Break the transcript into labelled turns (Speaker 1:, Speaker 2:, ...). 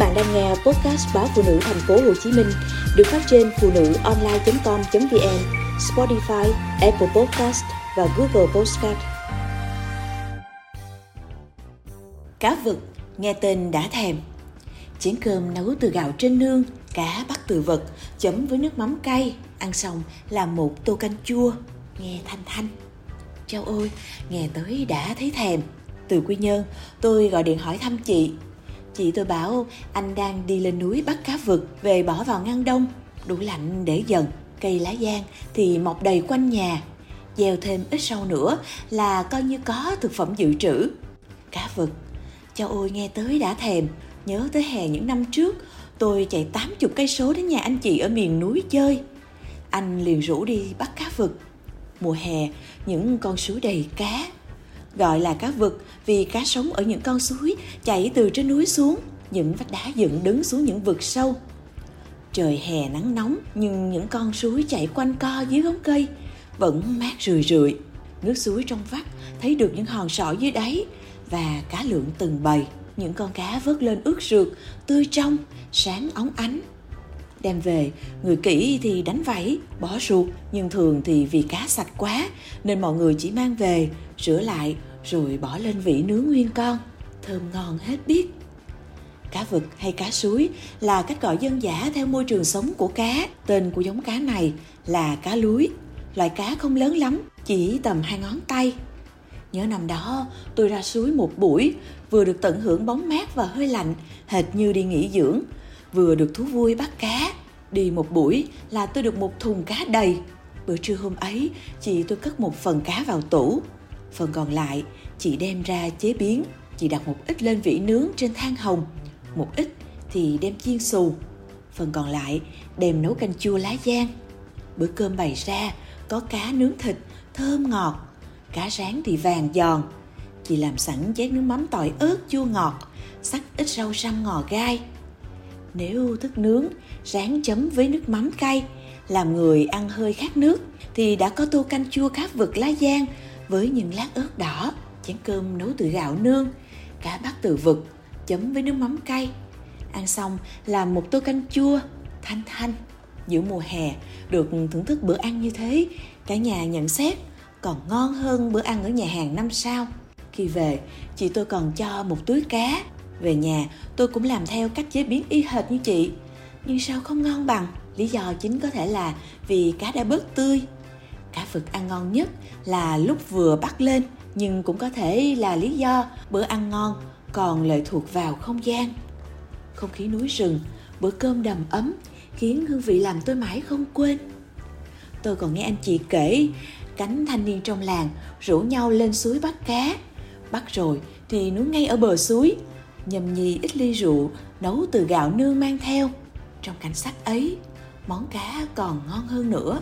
Speaker 1: bạn đang nghe podcast báo phụ nữ thành phố Hồ Chí Minh được phát trên phụ nữ online.com.vn, Spotify, Apple Podcast và Google Podcast. Cá vực, nghe tên đã thèm. Chén cơm nấu từ gạo trên nương, cá bắt từ vật, chấm với nước mắm cay, ăn xong là một tô canh chua, nghe thanh thanh. Châu ơi, nghe tới đã thấy thèm. Từ Quy Nhơn, tôi gọi điện hỏi thăm chị Chị tôi bảo anh đang đi lên núi bắt cá vực về bỏ vào ngăn đông, đủ lạnh để dần. Cây lá giang thì mọc đầy quanh nhà, gieo thêm ít sâu nữa là coi như có thực phẩm dự trữ. Cá vực, cho ôi nghe tới đã thèm, nhớ tới hè những năm trước, tôi chạy 80 cây số đến nhà anh chị ở miền núi chơi. Anh liền rủ đi bắt cá vực. Mùa hè, những con suối đầy cá, gọi là cá vực vì cá sống ở những con suối chảy từ trên núi xuống, những vách đá dựng đứng xuống những vực sâu. Trời hè nắng nóng nhưng những con suối chảy quanh co dưới gốc cây vẫn mát rười rượi. Nước suối trong vắt thấy được những hòn sỏi dưới đáy và cá lượng từng bầy. Những con cá vớt lên ướt rượt, tươi trong, sáng óng ánh. Đem về, người kỹ thì đánh vảy, bỏ ruột, nhưng thường thì vì cá sạch quá nên mọi người chỉ mang về, rửa lại rồi bỏ lên vỉ nướng nguyên con, thơm ngon hết biết. Cá vực hay cá suối là cách gọi dân dã theo môi trường sống của cá. Tên của giống cá này là cá lúi, loại cá không lớn lắm, chỉ tầm hai ngón tay. Nhớ năm đó, tôi ra suối một buổi, vừa được tận hưởng bóng mát và hơi lạnh, hệt như đi nghỉ dưỡng, vừa được thú vui bắt cá. Đi một buổi là tôi được một thùng cá đầy. Bữa trưa hôm ấy, chị tôi cất một phần cá vào tủ, Phần còn lại, chị đem ra chế biến. Chị đặt một ít lên vỉ nướng trên than hồng, một ít thì đem chiên xù. Phần còn lại đem nấu canh chua lá giang. Bữa cơm bày ra có cá nướng thịt thơm ngọt, cá rán thì vàng giòn. Chị làm sẵn chén nước mắm tỏi ớt chua ngọt, sắc ít rau răm ngò gai. Nếu thức nướng, rán chấm với nước mắm cay, làm người ăn hơi khát nước thì đã có tô canh chua cá vực lá giang với những lát ớt đỏ, chén cơm nấu từ gạo nương, cá bát từ vực, chấm với nước mắm cay. Ăn xong làm một tô canh chua, thanh thanh. Giữa mùa hè, được thưởng thức bữa ăn như thế, cả nhà nhận xét còn ngon hơn bữa ăn ở nhà hàng năm sao. Khi về, chị tôi còn cho một túi cá. Về nhà, tôi cũng làm theo cách chế biến y hệt như chị. Nhưng sao không ngon bằng? Lý do chính có thể là vì cá đã bớt tươi, Cá vực ăn ngon nhất là lúc vừa bắt lên, nhưng cũng có thể là lý do bữa ăn ngon còn lệ thuộc vào không gian. Không khí núi rừng, bữa cơm đầm ấm khiến hương vị làm tôi mãi không quên. Tôi còn nghe anh chị kể cánh thanh niên trong làng rủ nhau lên suối bắt cá. Bắt rồi thì nướng ngay ở bờ suối, nhầm nhì ít ly rượu nấu từ gạo nương mang theo. Trong cảnh sắc ấy, món cá còn ngon hơn nữa.